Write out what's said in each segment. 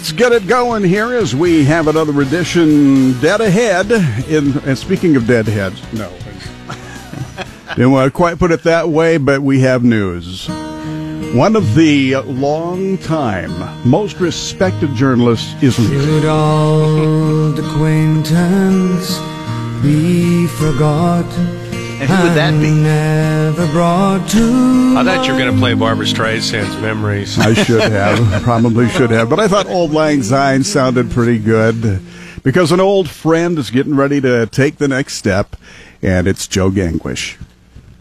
let's get it going here as we have another edition dead ahead. In and speaking of dead heads, no, didn't want to quite put it that way, but we have news. One of the long-time, most respected journalists is leaving. Should old acquaintance be forgot? And who would that be? and Never brought to I thought you were going to play Barbra Streisand's Memories. I should have, probably should have, but I thought Auld Lang Syne sounded pretty good because an old friend is getting ready to take the next step, and it's Joe Gangwish.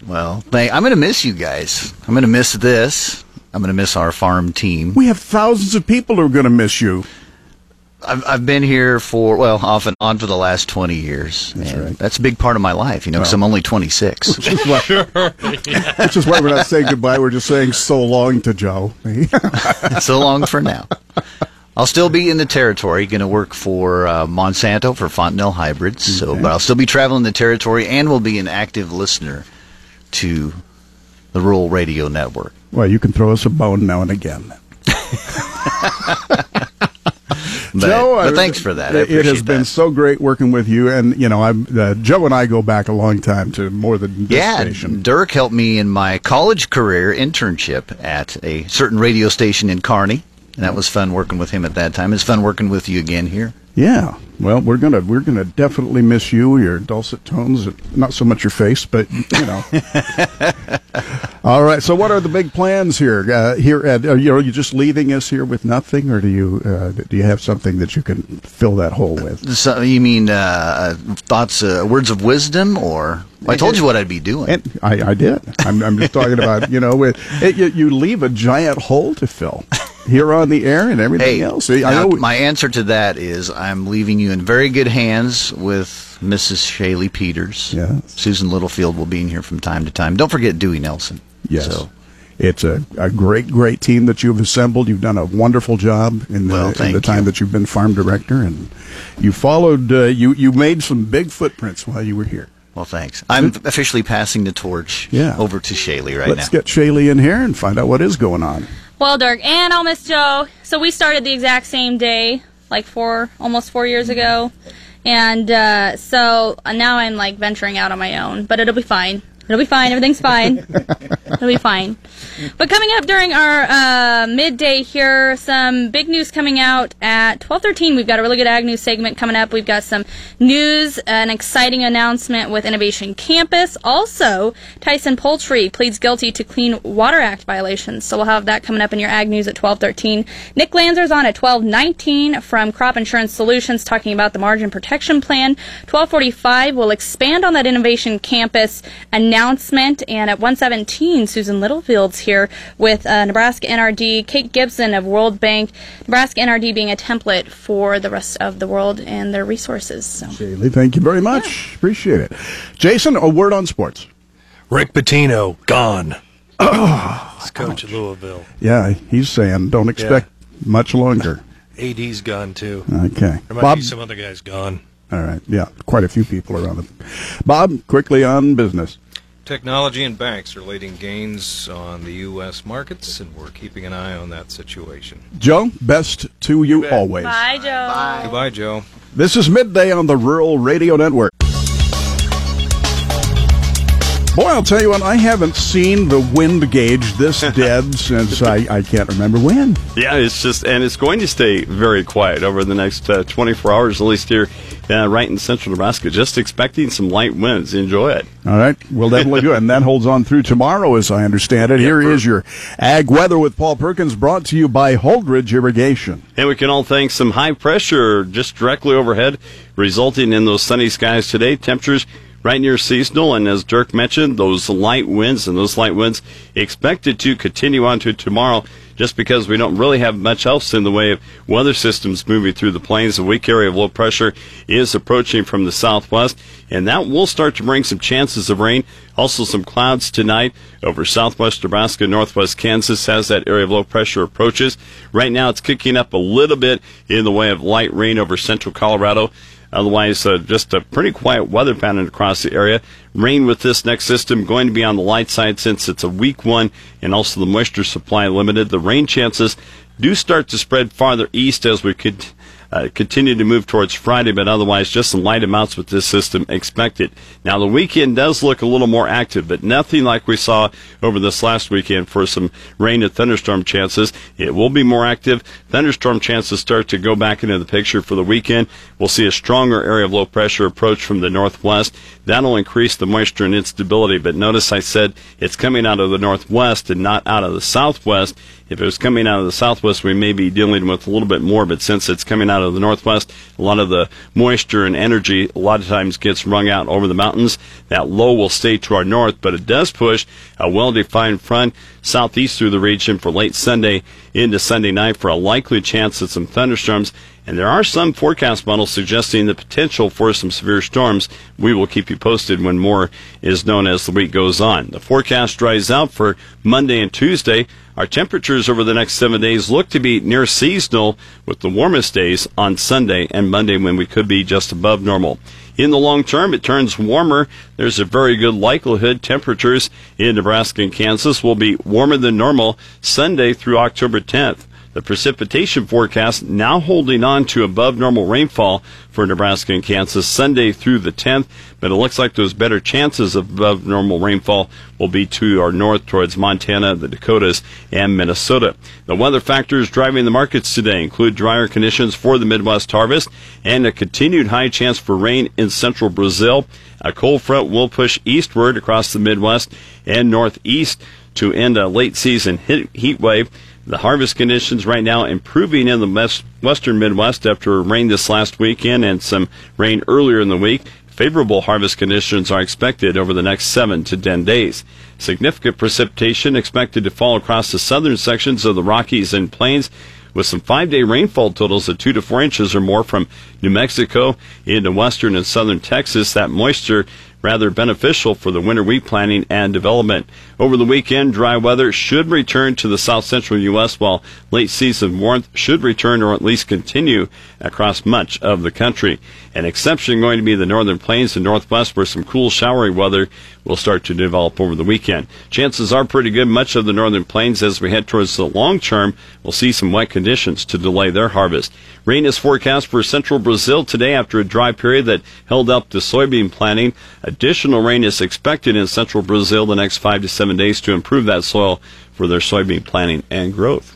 Well, thank, I'm going to miss you guys. I'm going to miss this. I'm going to miss our farm team. We have thousands of people who are going to miss you. I've, I've been here for, well, off and on for the last 20 years. That's right. That's a big part of my life, you know, because I'm only 26. Which is, why, which is why we're not saying goodbye. We're just saying so long to Joe. so long for now. I'll still be in the territory, going to work for uh, Monsanto for Fontanelle Hybrids. So, Okay. but I'll still be traveling the territory and will be an active listener to the Rural Radio Network. well, you can throw us a bone now and again. But, Joe, but thanks for that. I It has been so great working with you, and you know, I'm uh, Joe and I go back a long time to more than this Yeah, station. Dirk helped me in my college career internship at a certain radio station in Kearney, and that was fun working with him at that time. It's fun working with you again here. Yeah. Well, we're gonna we're gonna definitely miss you, your dulcet tones, not so much your face, but you know. All right. So, what are the big plans here? Uh, here at are you, are you just leaving us here with nothing, or do you uh, do you have something that you can fill that hole with? So you mean uh, thoughts, uh, words of wisdom, or I told you what I'd be doing. And I, I did. I'm, I'm just talking about you know, it, it, you, you leave a giant hole to fill here on the air and everything Hey, else. I now, know. my answer to that is I'm leaving you in very good hands with Mrs. Shaylee Peters. Yes. Susan Littlefield will be in here from time to time. Don't forget Dewey Nelson. Yes. So, It's a, a great, great team that you've assembled. You've done a wonderful job in the, Well, in the time you. that you've been farm director, and you followed. Uh, you you made some big footprints while you were here. well, thanks. I'm officially passing the torch Yeah. over to Shaylee right now. Let's get Shaylee in here and find out what is going on. Well, Dirk, and I'll miss Joe. So we started the exact same day, like four, almost four years ago, and uh, so uh, now I'm like venturing out on my own. But it'll be fine. It'll be fine. Everything's fine. It'll be fine. But coming up during our uh, midday here, some big news coming out at 12:13. We've got a really good ag news segment coming up. We've got some news, an exciting announcement with Innovation Campus. Also, Tyson Poultry pleads guilty to Clean Water Act violations. So we'll have that coming up in your ag news at 12:13. Nick Lanzer's on at 12:19 from Crop Insurance Solutions talking about the margin protection plan. 12:45 we'll expand on that Innovation Campus announcement, and at 1:17 Susan Littlefield's here with uh, Nebraska NRD, Kate Gibson of World Bank, Nebraska NRD being a template for the rest of the world and their resources. So. Shaylee, thank you very much. Appreciate it. Jason, a word on sports. Rick Pitino, gone. He's coach of Louisville. Yeah, he's saying don't expect much longer. AD's gone too. Okay, There might Bob. be some other guys gone. All right, yeah, quite a few people around him. Bob, quickly on business. Technology and banks are leading gains on the U.S. markets, and we're keeping an eye on that situation. Joe, best to you always. Bye, Joe. Goodbye, Joe. This is midday on the Rural Radio Network. Boy, I'll tell you what, I haven't seen the wind gauge this dead since I, I can't remember when. Yeah, it's just, and it's going to stay very quiet over the next uh, 24 hours, at least here uh, right in central Nebraska. Just expecting some light winds. Enjoy it. All right, we'll definitely do it. And that holds on through tomorrow, as I understand it. Here is your Ag Weather with Paul Perkins, brought to you by Holdrege Irrigation. And we can all thank some high pressure just directly overhead, resulting in those sunny skies today. Temperatures right near seasonal, and as Dirk mentioned, those light winds and those light winds expected to continue on to tomorrow. Just because we don't really have much else in the way of weather systems moving through the plains, a weak area of low pressure is approaching from the southwest, and that will start to bring some chances of rain. Also, some clouds tonight over southwest Nebraska, northwest Kansas as that area of low pressure approaches. Right now, it's kicking up a little bit in the way of light rain over central Colorado. Otherwise, uh, just a pretty quiet weather pattern across the area. Rain with this next system going to be on the light side since it's a weak one and also the moisture supply limited. The rain chances do start to spread farther east as we could uh, continue to move towards Friday, but otherwise just some light amounts with this system expected. Now the weekend does look a little more active, but nothing like we saw over this last weekend for some rain and thunderstorm chances. It will be more active. Thunderstorm chances start to go back into the picture for the weekend. We'll see a stronger area of low pressure approach from the northwest. That'll increase the moisture and instability, but notice I said it's coming out of the northwest and not out of the southwest. If it was coming out of the southwest, we may be dealing with a little bit more, but since it's coming out of the northwest, a lot of the moisture and energy a lot of times gets wrung out over the mountains. That low will stay to our north, but it does push a well-defined front southeast through the region for late Sunday into Sunday night for a likely chance of some thunderstorms. And there are some forecast models suggesting the potential for some severe storms. We will keep you posted when more is known as the week goes on. The forecast dries out for Monday and Tuesday. Our temperatures over the next seven days look to be near seasonal with the warmest days on Sunday and Monday when we could be just above normal. In the long term, it turns warmer. There's a very good likelihood temperatures in Nebraska and Kansas will be warmer than normal Sunday through October 10th. The precipitation forecast now holding on to above normal rainfall for Nebraska and Kansas Sunday through the 10th, but it looks like those better chances of above normal rainfall will be to our north towards Montana, the Dakotas, and Minnesota. The weather factors driving the markets today include drier conditions for the Midwest harvest and a continued high chance for rain in central Brazil. A cold front will push eastward across the Midwest and Northeast to end a late season heat wave. The harvest conditions right now improving in the western Midwest after rain this last weekend and some rain earlier in the week. Favorable harvest conditions are expected over the next seven to ten days. Significant precipitation expected to fall across the southern sections of the Rockies and Plains with some five day rainfall totals of two to four inches or more from New Mexico into western and southern Texas. That moisture rather beneficial for the winter wheat planting and development. Over the weekend, dry weather should return to the south central U.S., while late season warmth should return or at least continue across much of the country. An exception going to be the northern plains and northwest, where some cool, showery weather will start to develop over the weekend. Chances are pretty good much of the northern plains as we head towards the long term. We'll see some wet conditions to delay their harvest. Rain is forecast for central Brazil today after a dry period that held up the soybean planting. Additional rain is expected in central Brazil the next five to seven days to improve that soil for their soybean planting and growth.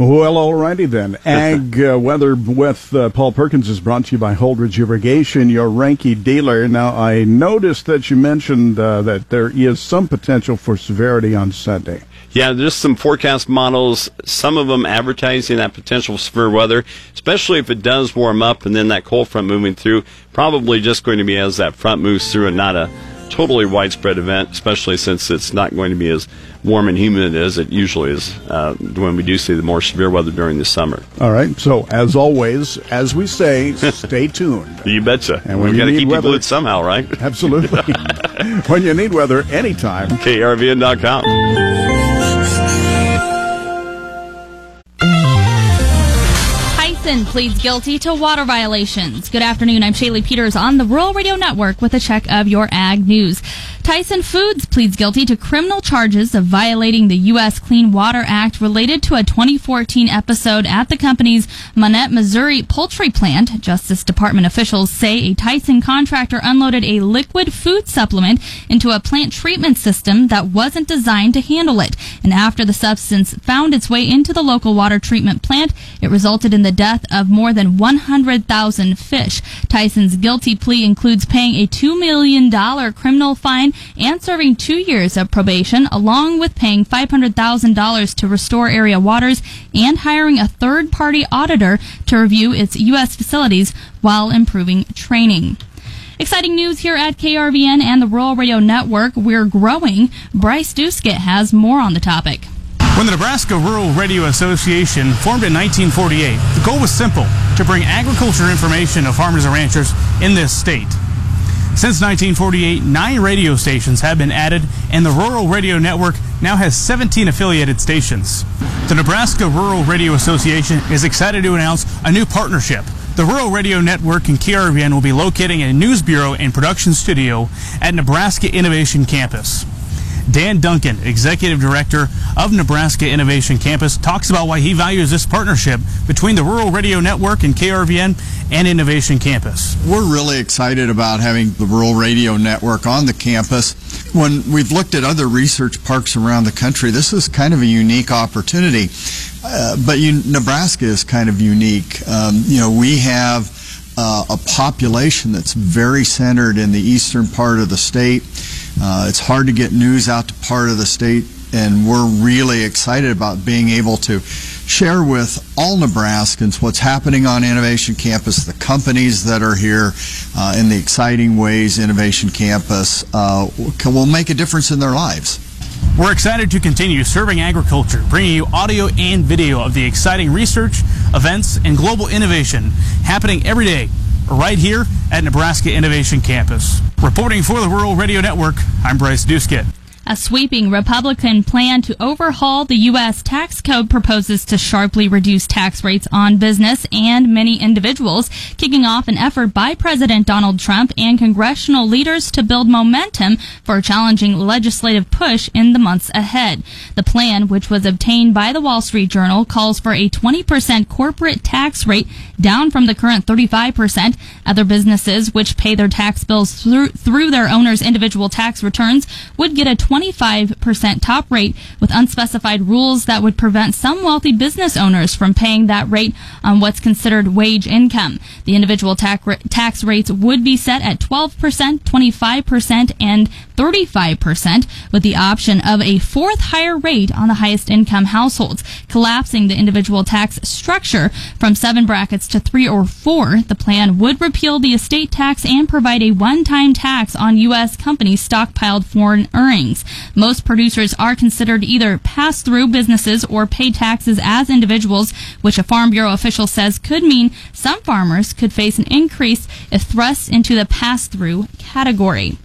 Well, alrighty then. Ag uh, weather with uh, Paul Perkins is brought to you by Holdrege Irrigation, your Reinke dealer. Now, I noticed that you mentioned uh, that there is some potential for severity on Sunday. Yeah, there's some forecast models, some of them advertising that potential severe weather, especially if it does warm up and then that cold front moving through. Probably just going to be as that front moves through and not a totally widespread event, especially since it's not going to be as warm and humid as it usually is uh, when we do see the more severe weather during the summer. All right. So, as always, as we say, stay tuned. You betcha. And we've got to keep weather, you glued somehow, right? Absolutely. when you need weather, anytime. KRVN.com. Tyson pleads guilty to water violations. Good afternoon. I'm Shaylee Peters on the Rural Radio Network with a check of your ag news. Tyson Foods pleads guilty to criminal charges of violating the U.S. Clean Water Act related to a 2014 episode at the company's Monett, Missouri poultry plant. Justice Department officials say a Tyson contractor unloaded a liquid food supplement into a plant treatment system that wasn't designed to handle it. And after the substance found its way into the local water treatment plant, it resulted in the death of more than 100,000 fish. Tyson's guilty plea includes paying a $2 million criminal fine and serving two years of probation, along with paying $500,000 to restore area waters and hiring a third party auditor to review its U.S. facilities while improving training. Exciting news here at KRVN and the Rural Radio Network. We're growing. Bryce Duskett has more on the topic. When the Nebraska Rural Radio Association formed in 1948, the goal was simple to bring agriculture information to farmers and ranchers in this state. Since 1948, nine radio stations have been added, and the Rural Radio Network now has 17 affiliated stations. The Nebraska Rural Radio Association is excited to announce a new partnership The Rural Radio Network and KRVN will be locating a news bureau and production studio at Nebraska Innovation Campus. Dan Duncan, Executive Director of Nebraska Innovation Campus, talks about why he values this partnership between the Rural Radio Network and KRVN and Innovation Campus. We're really excited about having the Rural Radio Network on the campus. When we've looked at other research parks around the country, this is kind of a unique opportunity. Uh, but you, Nebraska is kind of unique. Um, you know, we have uh, a population that's very centered in the eastern part of the state. Uh, it's hard to get news out to part of the state, and we're really excited about being able to share with all Nebraskans what's happening on Innovation Campus, the companies that are here, uh, and the exciting ways Innovation Campus uh, will make a difference in their lives. We're excited to continue serving agriculture, bringing you audio and video of the exciting research, events, and global innovation happening every day right here at Nebraska Innovation Campus. Reporting for the Rural Radio Network, I'm Bryce Duskett. A sweeping Republican plan to overhaul the U.S. tax code proposes to sharply reduce tax rates on business and many individuals, kicking off an effort by President Donald Trump and congressional leaders to build momentum for a challenging legislative push in the months ahead. The plan, which was obtained by the Wall Street Journal, calls for a 20% corporate tax rate down from the current 35%. Other businesses, which pay their tax bills through, through their owners' individual tax returns, would get a 25% top rate with unspecified rules that would prevent some wealthy business owners from paying that rate on what's considered wage income. The individual tax, rates would be set at 12%, 25%, and 35% with the option of a fourth higher rate on the highest income households, collapsing the individual tax structure from seven brackets to three or four. The plan would repeal the estate tax and provide a one-time tax on U.S. companies' stockpiled foreign earnings. Most producers are considered either pass-through businesses or pay taxes as individuals, which a Farm Bureau official says could mean some farmers could face an increase if thrust into the pass-through category.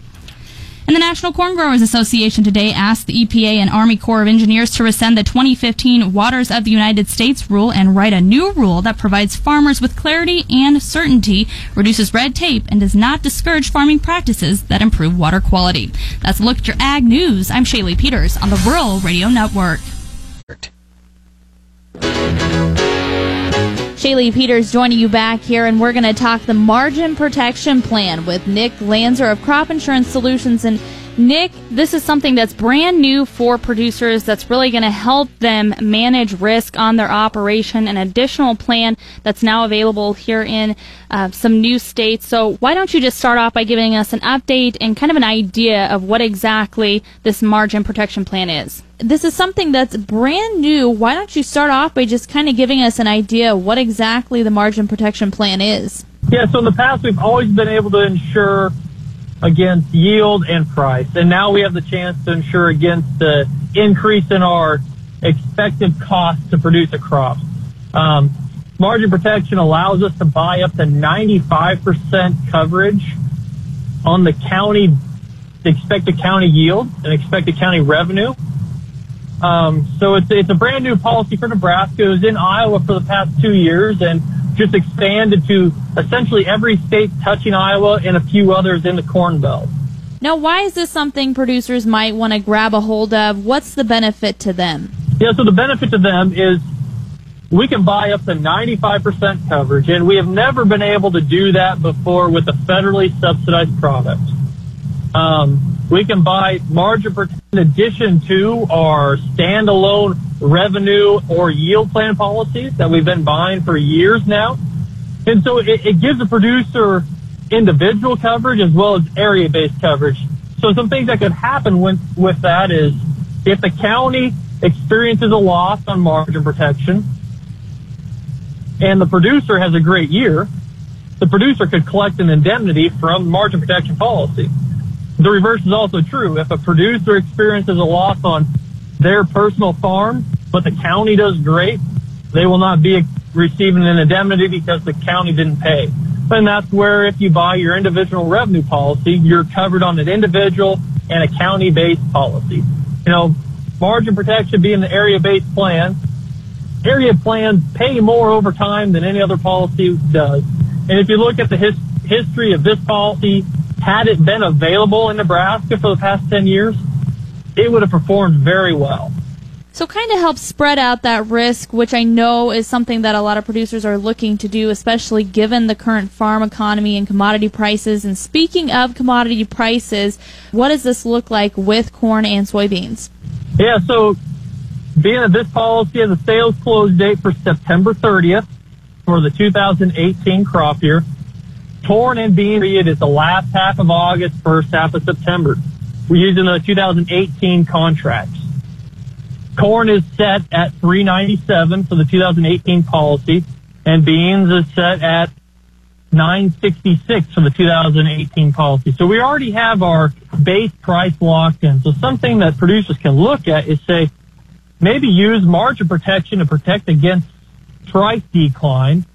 And the National Corn Growers Association today asked the EPA and Army Corps of Engineers to rescind the 2015 Waters of the United States rule and write a new rule that provides farmers with clarity and certainty, reduces red tape, and does not discourage farming practices that improve water quality. That's a look at your ag news. I'm Shaylee Peters on the Rural Radio Network. Shaylee Peters joining you back here, and we're going to talk the margin protection plan with Nick Lanzer of Crop Insurance Solutions. And Nick, this is something that's brand new for producers that's really going to help them manage risk on their operation. An additional plan that's now available here in uh, some new states. So, why don't you just start off by giving us an update and kind of an idea of what exactly this margin protection plan is? this is something that's brand new. Why don't you start off by just kind of giving us an idea what exactly the margin protection plan is? Yeah, so in the past we've always been able to insure against yield and price, and now we have the chance to insure against the increase in our expected cost to produce a crop. Um, margin protection allows us to buy up to 95% coverage on the county, the expected county yield and expected county revenue. Um, so it's it's a brand new policy for Nebraska. It was in Iowa for the past two years and just expanded to essentially every state touching Iowa and a few others in the Corn Belt. Now, why is this something producers might want to grab a hold of? What's the benefit to them? Yeah, so the benefit to them is we can buy up to 95% coverage, and we have never been able to do that before with a federally subsidized product. Um, we can buy margin protection in addition to our standalone revenue or yield plan policies that we've been buying for years now. And so it, it gives the producer individual coverage as well as area-based coverage. So some things that could happen with, with that is if the county experiences a loss on margin protection and the producer has a great year, the producer could collect an indemnity from margin protection policy. The reverse is also true. If a producer experiences a loss on their personal farm, but the county does great, they will not be receiving an indemnity because the county didn't pay. And that's where if you buy your individual revenue policy, you're covered on an individual and a county-based policy. You know, margin protection being the area-based plan area plans pay more over time than any other policy does. And if you look at the his, history of this policy, had it been available in Nebraska for the past 10 years, it would have performed very well. So kind of help spread out that risk, which I know is something that a lot of producers are looking to do, especially given the current farm economy and commodity prices. And speaking of commodity prices, what does this look like with corn and soybeans? Yeah, so being that this policy has a sales close date for September 30th for the 2018 crop year, corn and bean period is the last half of August, first half of September. We're using the 2018 contracts. Corn is set at 397 for the 2018 policy, and beans is set at 966 for the 2018 policy. So we already have our base price locked in. So something that producers can look at is say, maybe use margin protection to protect against price decline.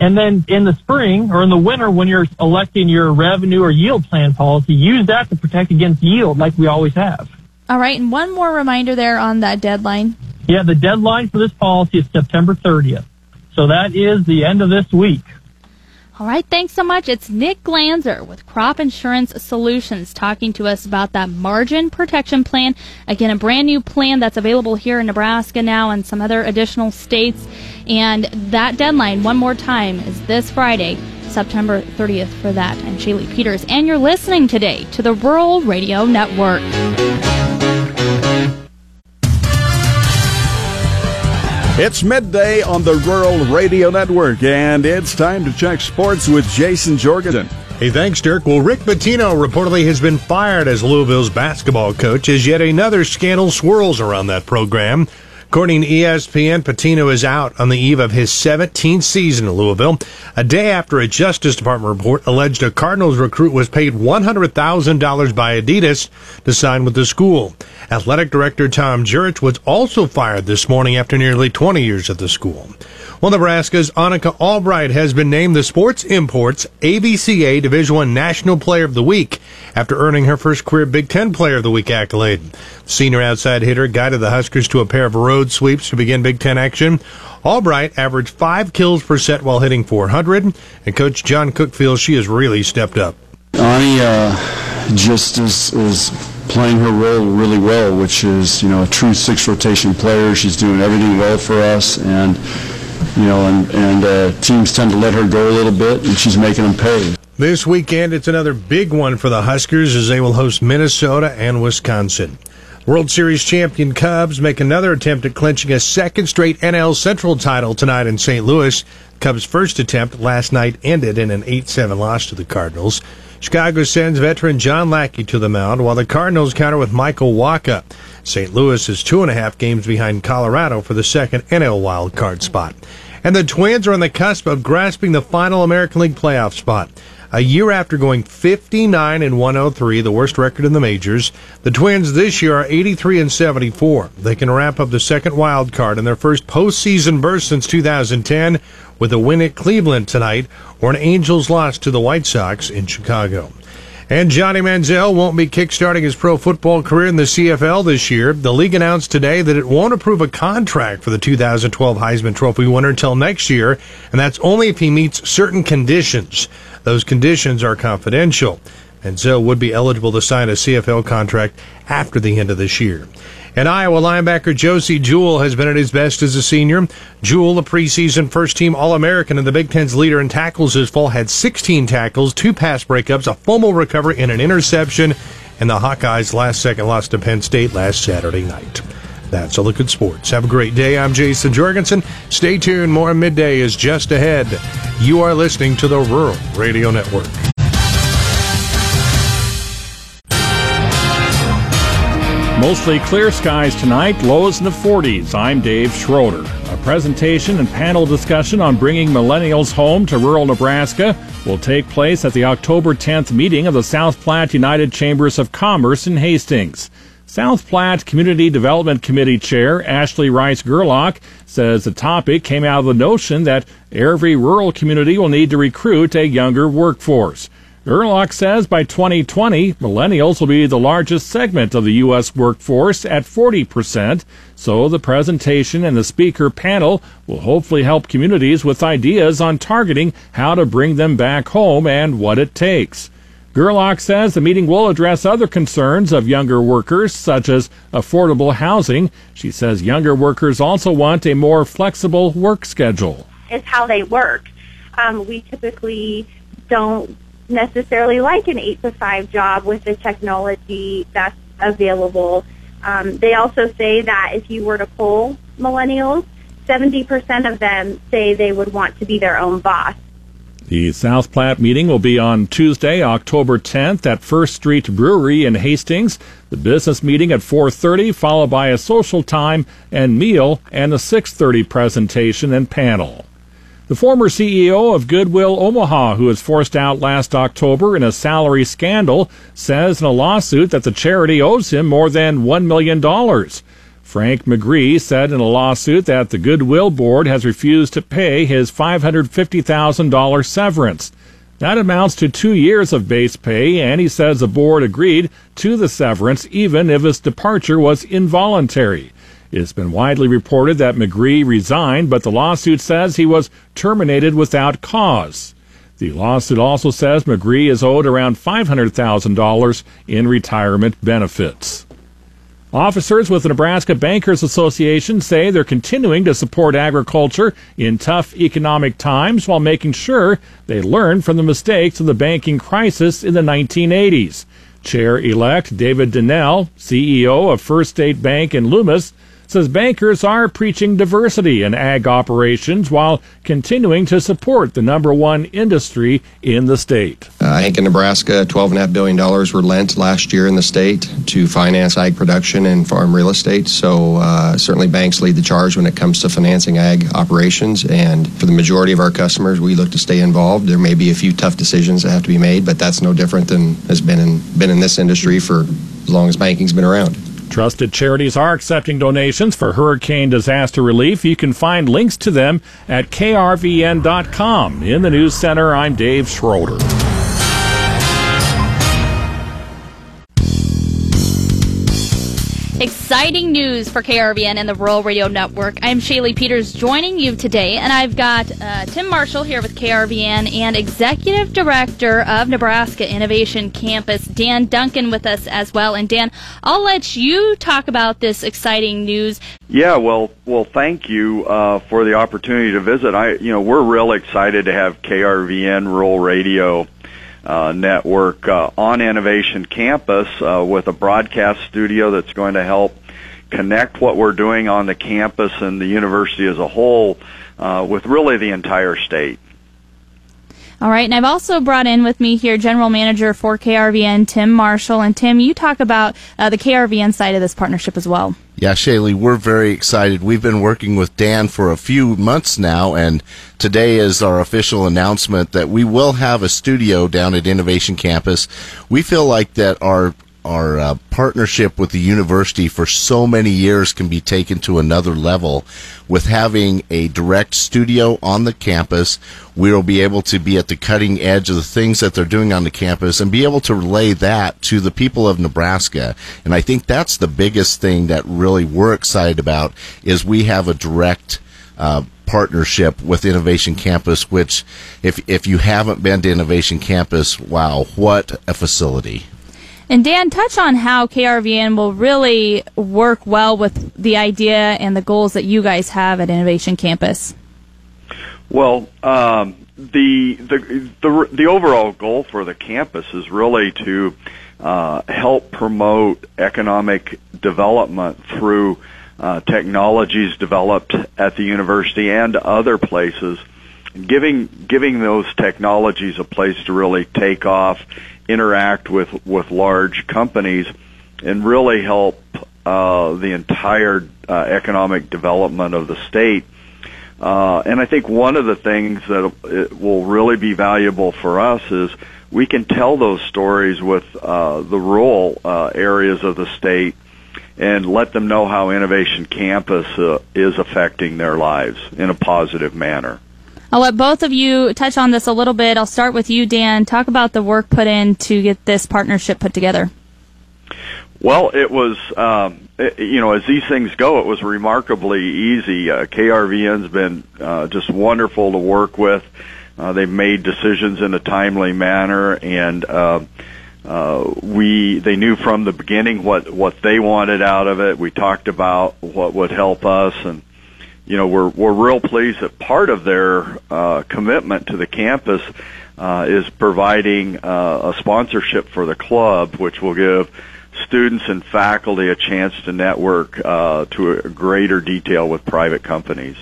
And then in the spring or in the winter, when you're electing your revenue or yield plan policy, use that to protect against yield like we always have. All right, and one more reminder there on that deadline. Yeah, the deadline for this policy is September 30th. So that is the end of this week. All right, thanks so much. It's Nick Glanzer with Crop Insurance Solutions talking to us about that margin protection plan. Again, a brand new plan that's available here in Nebraska now and some other additional states. And that deadline, one more time, is this Friday, September 30th for that. I'm Shaylee Peters, and you're listening today to the Rural Radio Network. It's midday on the Rural Radio Network, and it's time to check sports with Jason Jorgensen. Hey, thanks, Dirk. Well, Rick Pitino reportedly has been fired as Louisville's basketball coach as yet another scandal swirls around that program. According to ESPN, Pitino is out on the eve of his 17th season in Louisville, a day after a Justice Department report alleged a Cardinals recruit was paid $100,000 by Adidas to sign with the school. Athletic Director Tom Jurich was also fired this morning after nearly 20 years at the school. Well, Nebraska's Annika Albrecht has been named the Sports Imports AVCA Division One National Player of the Week after earning her first career Big Ten Player of the Week accolade. Senior outside hitter guided the Huskers to a pair of road sweeps to begin Big Ten action. Albrecht averaged five kills per set while hitting 400, and Coach John Cook feels she has really stepped up. Ani uh, just is, is playing her role really well, which is you know a true six rotation player. She's doing everything well for us, and you know, and, and uh, teams tend to let her go a little bit, and she's making them pay. This weekend, it's another big one for the Huskers as they will host Minnesota and Wisconsin. World Series champion Cubs make another attempt at clinching a second straight NL Central title tonight in St. Louis. Cubs' first attempt last night ended in an 8-7 loss to the Cardinals. Chicago sends veteran John Lackey to the mound while the Cardinals counter with Michael Wacha. St. Louis is two and a half games behind Colorado for the second NL wild card spot. And the Twins are on the cusp of grasping the final American League playoff spot. A year after going 59 and 103, the worst record in the majors, the Twins this year are 83 and 74. They can wrap up the second wild card in their first postseason burst since 2010 with a win at Cleveland tonight or an Angels loss to the White Sox in Chicago. And Johnny Manziel won't be kickstarting his pro football career in the CFL this year. The league announced today that it won't approve a contract for the 2012 Heisman Trophy winner until next year, and that's only if he meets certain conditions. Those conditions are confidential. And Manziel would be eligible to sign a CFL contract after the end of this year. And Iowa linebacker Josey Jewell has been at his best as a senior. Jewell, a preseason first team All American and the Big Ten's leader in tackles this fall, had 16 tackles, two pass breakups, a fumble recovery, and an interception. And the Hawkeyes' last second loss to Penn State last Saturday night. That's a look at sports. Have a great day. I'm Jason Jorgensen. Stay tuned. More midday is just ahead. You are listening to the Rural Radio Network. Mostly clear skies tonight, lows in the 40s. I'm Dave Schroeder. A presentation and panel discussion on bringing millennials home to rural Nebraska will take place at the October 10th meeting of the South Platte United Chambers of Commerce in Hastings. South Platte Community Development Committee Chair Ashley Rice Gerlach says the topic came out of the notion that every rural community will need to recruit a younger workforce. Gerlach says by 2020, millennials will be the largest segment of the U.S. workforce at 40%, so the presentation and the speaker panel will hopefully help communities with ideas on targeting how to bring them back home and what it takes. Gerlach says the meeting will address other concerns of younger workers, such as affordable housing. She says younger workers also want a more flexible work schedule. It's how they work. Um, we typically don't necessarily like an eight to five job with the technology that's available. Um, they also say that if you were to poll millennials, 70% of them say they would want to be their own boss. The South Platte meeting will be on Tuesday, October 10th at First Street Brewery in Hastings. The business meeting at 4:30 followed by a social time and meal and a 6:30 presentation and panel. The former CEO of Goodwill Omaha, who was forced out last October in a salary scandal, says in a lawsuit that the charity owes him more than $1 million. Frank McGree said in a lawsuit that the Goodwill Board has refused to pay his $550,000 severance. That amounts to two years of base pay, and he says the board agreed to the severance even if his departure was involuntary. It's been widely reported that McGree resigned, but the lawsuit says he was terminated without cause. The lawsuit also says McGree is owed around $500,000 in retirement benefits. Officers with the Nebraska Bankers Association say they're continuing to support agriculture in tough economic times while making sure they learn from the mistakes of the banking crisis in the 1980s. Chair elect David Donnell, CEO of First State Bank in Loomis, says bankers are preaching diversity in ag operations while continuing to support the number one industry in the state. Uh, I think in Nebraska, $12.5 billion were lent last year in the state to finance ag production and farm real estate. So uh, certainly banks lead the charge when it comes to financing ag operations. And for the majority of our customers, we look to stay involved. There may be a few tough decisions that have to be made, but that's no different than has been in, been in this industry for as long as banking's been around. Trusted charities are accepting donations for hurricane disaster relief. You can find links to them at krvn.com. In the News Center, I'm Dave Schroeder. Exciting news for KRVN and the Rural Radio Network. I'm Shaylee Peters joining you today, and I've got uh, Tim Marshall here with KRVN and Executive Director of Nebraska Innovation Campus, Dan Duncan, with us as well. And Dan, I'll let you talk about this exciting news. Yeah, well, well, thank you uh, for the opportunity to visit. I, you know, we're real excited to have KRVN Rural Radio uh, network uh, on Innovation Campus uh, with a broadcast studio that's going to help connect what we're doing on the campus and the university as a whole uh, with really the entire state. All right, and I've also brought in with me here General Manager for KRVN, Tim Marshall. And Tim, you talk about uh, the KRVN side of this partnership as well. Yeah, Shaylee, we're very excited. We've been working with Dan for a few months now, and today is our official announcement that we will have a studio down at Innovation Campus. We feel like that our our uh, partnership with the university for so many years can be taken to another level with having a direct studio on the campus. We will be able to be at the cutting edge of the things that they're doing on the campus and be able to relay that to the people of Nebraska. And I think that's the biggest thing that really we're excited about is we have a direct uh, partnership with Innovation Campus, which if if you haven't been to Innovation Campus, wow, what a facility. And Dan, touch on how KRVN will really work well with the idea and the goals that you guys have at Innovation Campus. Well, um, the, the the the overall goal for the campus is really to uh, help promote economic development through uh, technologies developed at the university and other places, giving giving those technologies a place to really take off interact with with large companies and really help uh, the entire uh, economic development of the state. Uh, and I think one of the things that will really be valuable for us is we can tell those stories with uh, the rural uh, areas of the state and let them know how Innovation Campus uh, is affecting their lives in a positive manner. I'll let both of you touch on this a little bit. I'll start with you, Dan. Talk about the work put in to get this partnership put together. Well, it was, um, it, you know, as these things go, it was remarkably easy. Uh, KRVN's been uh, just wonderful to work with. Uh, they've made decisions in a timely manner, and uh, uh, we they knew from the beginning what what they wanted out of it. We talked about what would help us, and you know, we're we're real pleased that part of their uh, commitment to the campus uh, is providing uh, a sponsorship for the club, which will give students and faculty a chance to network uh, to a greater detail with private companies.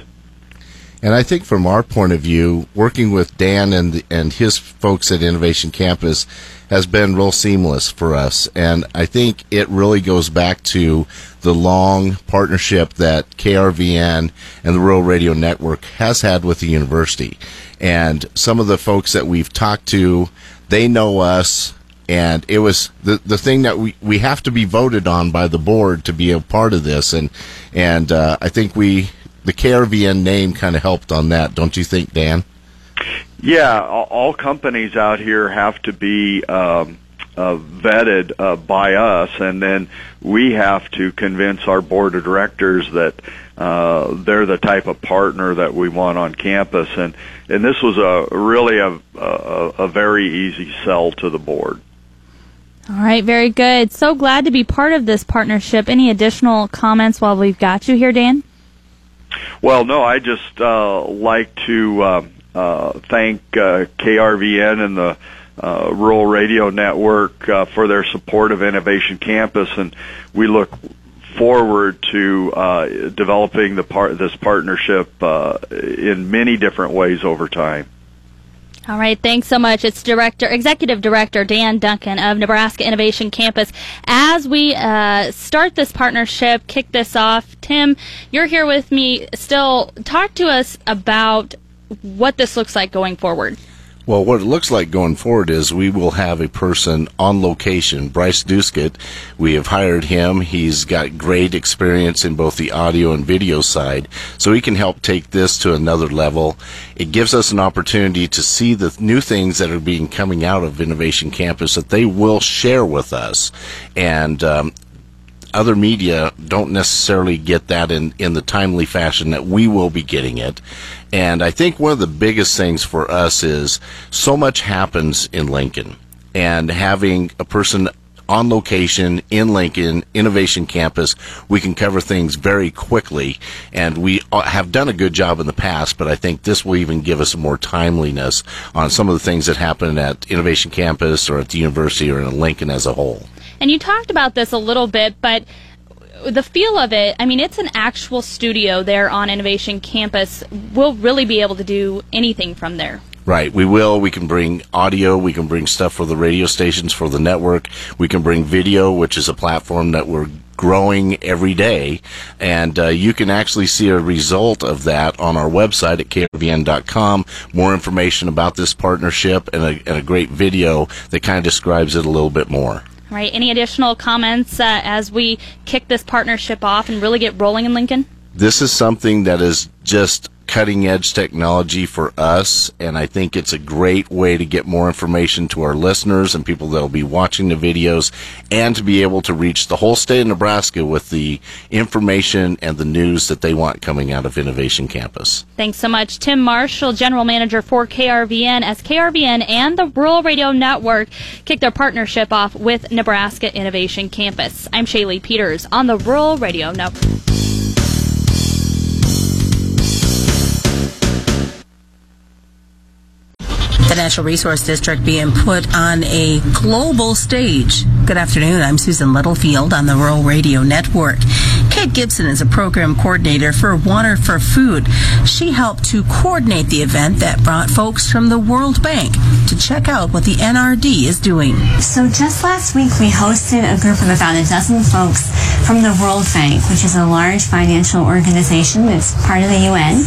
And I think from our point of view, working with Dan and and his folks at Innovation Campus has been real seamless for us. And I think it really goes back to the long partnership that KRVN and the Rural Radio Network has had with the university. And some of the folks that we've talked to, they know us and it was the the thing that we, we have to be voted on by the board to be a part of this and and uh, I think we the KRVN name kind of helped on that, don't you think, Dan? Yeah, all, all companies out here have to be um, uh, vetted uh, by us, and then we have to convince our board of directors that uh, they're the type of partner that we want on campus. And and this was a really a, a, a very easy sell to the board. All right, very good. So glad to be part of this partnership. Any additional comments while we've got you here, Dan? Well, no, I just uh, like to uh, uh, thank uh, KRVN and the uh, Rural Radio Network uh, for their support of Innovation Campus, and we look forward to uh, developing the part this partnership uh, in many different ways over time. All right, thanks so much. It's Director, Executive Director Dan Duncan of Nebraska Innovation Campus. As we uh, start this partnership, kick this off, Tim, you're here with me. Still, talk to us about what this looks like going forward. Well, what it looks like going forward is we will have a person on location. Bryce Duskett, we have hired him. He's got great experience in both the audio and video side, so he can help take this to another level. It gives us an opportunity to see the new things that are being coming out of Innovation Campus that they will share with us. And um, other media don't necessarily get that in, in the timely fashion that we will be getting it. And I think one of the biggest things for us is so much happens in Lincoln. And having a person on location in Lincoln Innovation Campus, we can cover things very quickly. And we uh, have done a good job in the past, but I think this will even give us more timeliness on some of the things that happen at Innovation Campus or at the university or in Lincoln as a whole. And you talked about this a little bit, but the feel of it, I mean, it's an actual studio there on Innovation Campus. We'll really be able to do anything from there. Right, we will. We can bring audio. We can bring stuff for the radio stations, for the network. We can bring video, which is a platform that we're growing every day. And uh, you can actually see a result of that on our website at krvn.com. More information about this partnership and a, and a great video that kind of describes it a little bit more. Right. Any additional comments uh, as we kick this partnership off and really get rolling in Lincoln? This is something that is just cutting edge technology for us, and I think it's a great way to get more information to our listeners and people that will be watching the videos, and to be able to reach the whole state of Nebraska with the information and the news that they want coming out of Innovation Campus. Thanks so much, Tim Marshall, General Manager for KRVN, as KRVN and the Rural Radio Network kick their partnership off with Nebraska Innovation Campus. I'm Shaylee Peters on the Rural Radio Network. The Natural Resource District being put on a global stage. Good afternoon. I'm Susan Littlefield on the Rural Radio Network. Kate Gibson is a program coordinator for Water for Food. She helped to coordinate the event that brought folks from the World Bank to check out what the NRD is doing. So just last week we hosted a group of about a dozen folks from the World Bank, which is a large financial organization that's part of the UN.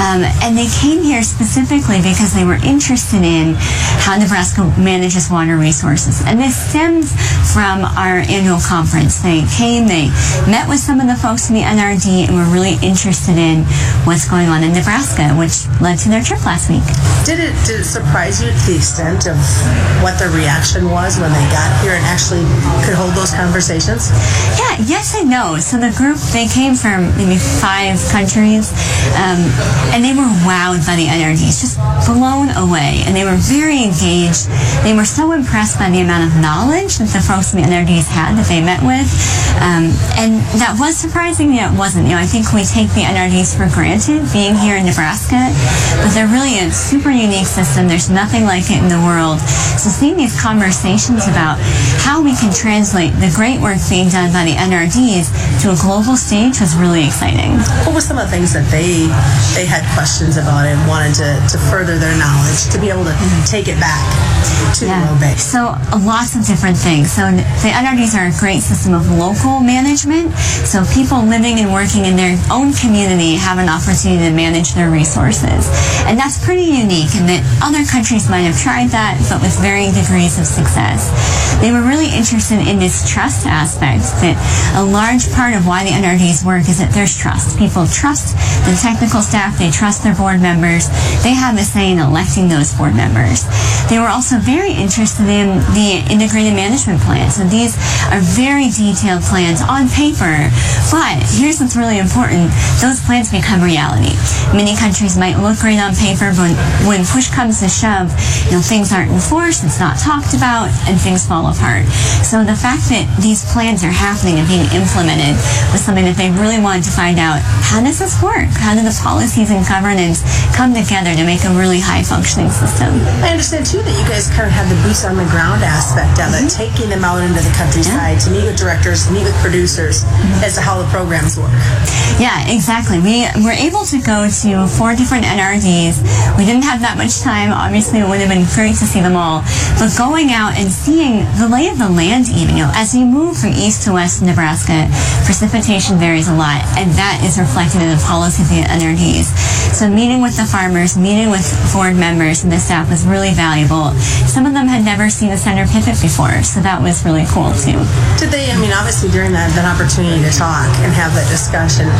Um, and they came here specifically because they were interested in how Nebraska manages water resources. And this stems from our annual conference. They came, they met with some of the folks in the NRD, and were really interested in what's going on in Nebraska, which led to their trip last week. Did it did it surprise you to the extent of what their reaction was when they got here and actually could hold those conversations? Yeah, yes and no. So the group, they came from maybe five countries, um, and they were wowed by the NRDs, just blown away. And they were very engaged. They were so impressed by the amount of knowledge that the folks in the NRDs had that they met with. Um, and that was surprising, yet it wasn't. You know, I think we take the NRDs for granted being here in Nebraska, but they're really a super unique system. There's nothing like it in the world. So seeing these conversations about how we can translate the great work being done by the NRDs to a global stage was really exciting. What were some of the things that they they had questions about and wanted to, to further their knowledge to be able to take it back to the low base? So lots of different things. So the NRDs are a great system of local management. So people living and working in their own community have an opportunity to manage their resources. And that's pretty unique in that other countries might have tried that, but with varying degrees of success. They were really interested in this trust aspect that a large part of why the NRDs work is that there's trust. People trust the technical staff, they trust their board members, they have a say in electing those board members. They were also very interested in the integrated management plan. So these are very detailed plans on paper, but here's what's really important. Those plans become reality. Many countries might look great on paper, but when push comes to shove, you know, things aren't enforced, it's not talked about, and things fall apart. So the fact that these plans are happening and being implemented was something that they really wanted to find out. How does this work? How do the policies and governance come together to make a really high functioning system? I understand too that you guys kind of had the boots on the ground aspect of it, mm-hmm. taking them out into the countryside to meet with directors, to meet with producers mm-hmm. as to how the programs work. Yeah, exactly. We were able to go to four different NRDs. We didn't have that much time. Obviously, it would have been great to see them all. But going out and seeing the lay of the land, even, you know, as you move from east to west in Nebraska, precipitation varies a lot, and that is reflected in the policy of the NRDs. So meeting with the farmers, meeting with board members and the staff was really valuable. Some of them had never seen a center pivot before, so that was really cool too. Did they, I mean, obviously during that, that opportunity to talk and have that discussion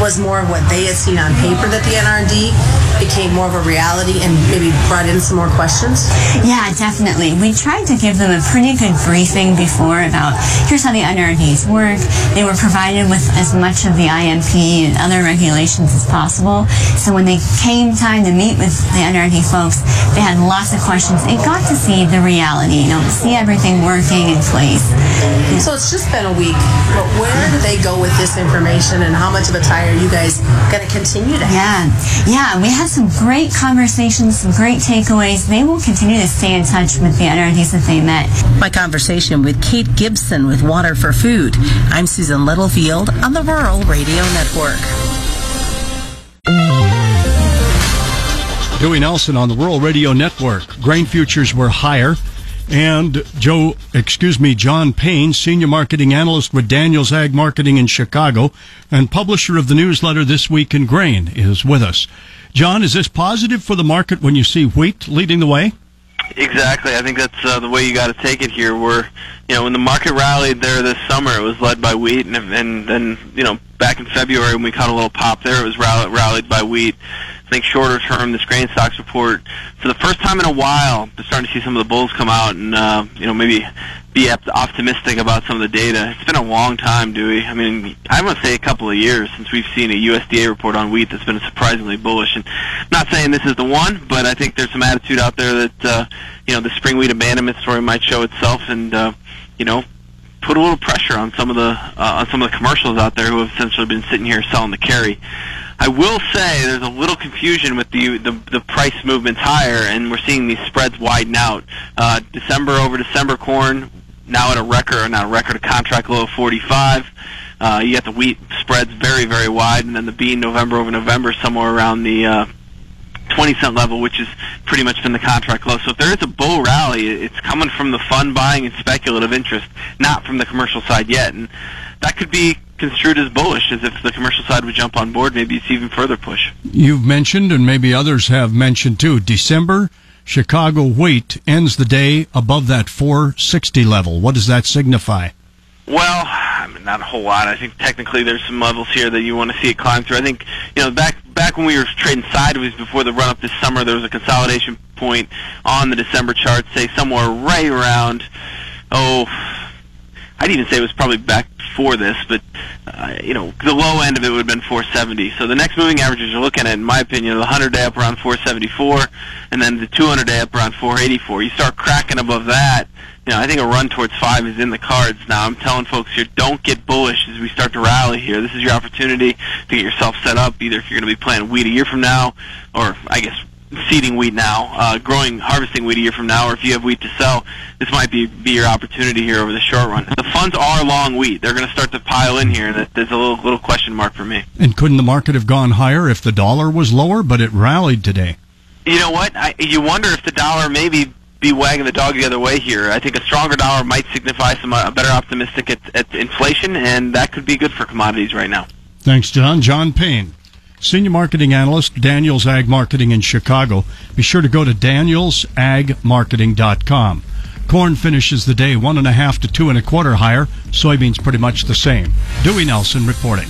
was more of what they had seen on paper that the NRD became more of a reality and maybe brought in some more questions? Yeah, definitely. We tried to give them a pretty good briefing before about here's how the NRDs work. They were provided with as much of the IMP and other regulations as possible. So when they came time to meet with the NRD folks, they had lots of questions and got to see the reality, you know, see everything working in place. So it's just been a week, but where do they go with this information and how much of a tie are you guys going to continue to have? Yeah, yeah, we had some great conversations, some great takeaways. They will continue to stay in touch with the NRDs that they met. My conversation with Kate Gibson with Water for Food. I'm Susan Littlefield on the Rural Radio Network. Dewey Nelson on the Rural Radio Network. Grain futures were higher. And Joe, excuse me, John Payne, senior marketing analyst with Daniels Ag Marketing in Chicago and publisher of the newsletter This Week in Grain, is with us. John, is this positive for the market when you see wheat leading the way? Exactly. I think that's uh, the way you got to take it here. Where you know when the market rallied there this summer, it was led by wheat, and and then you know back in February when we caught a little pop there, it was rallied, rallied by wheat. I think shorter term, this grain stocks report for the first time in a while, they're starting to see some of the bulls come out and uh, you know maybe be optimistic about some of the data. It's been a long time, Dewey. I mean, I want to say a couple of years since we've seen a USDA report on wheat that's been surprisingly bullish. And I'm not saying this is the one, but I think there's some attitude out there that uh, you know the spring wheat abandonment story might show itself, and uh, you know put a little pressure on some of the uh, on some of the commercials out there who have essentially been sitting here selling the carry. I will say there's a little confusion with the the, the price movements higher, and we're seeing these spreads widen out. Uh, December over December corn now at a record, or not a record, a contract low of 45. Uh, you got the wheat spreads very very wide, and then the bean November over November somewhere around the uh, 20 cent level, which is pretty much been the contract low. So if there is a bull rally, it's coming from the fund buying and speculative interest, not from the commercial side yet. And that could be construed as bullish, as if the commercial side would jump on board. Maybe it's even further push. You've mentioned, and maybe others have mentioned too, December Chicago wheat ends the day above that 460 level. What does that signify? Well, I mean, not a whole lot. I think technically there's some levels here that you want to see it climb through. I think you know back back when we were trading sideways before the run up this summer, there was a consolidation point on the December chart, say somewhere right around oh I'd even say it was probably back before this, but uh, you know the low end of it would have been 470. So the next moving averages you're looking at, in my opinion, the 100 day up around 474, and then the 200 day up around 484. You start cracking above that, you know I think a run towards five is in the cards. Now I'm telling folks here, don't get bullish as we start to rally here. This is your opportunity to get yourself set up, either if you're going to be planting wheat a year from now, or I guess seeding wheat now, uh, growing, harvesting wheat a year from now, or if you have wheat to sell, this might be be your opportunity here over the short run. The funds are long wheat; they're going to start to pile in here. That there's a little little question mark for me. And couldn't the market have gone higher if the dollar was lower, but it rallied today? You know what? I, you wonder if the dollar maybe be wagging the dog the other way here. I think a stronger dollar might signify some uh, better optimistic at, at inflation, and that could be good for commodities right now. Thanks, John. John Payne. Senior Marketing Analyst, Daniels Ag Marketing in Chicago. Be sure to go to danielsagmarketing.com. Corn finishes the day one and a half to two and a quarter higher. Soybeans pretty much the same. Dewey Nelson reporting.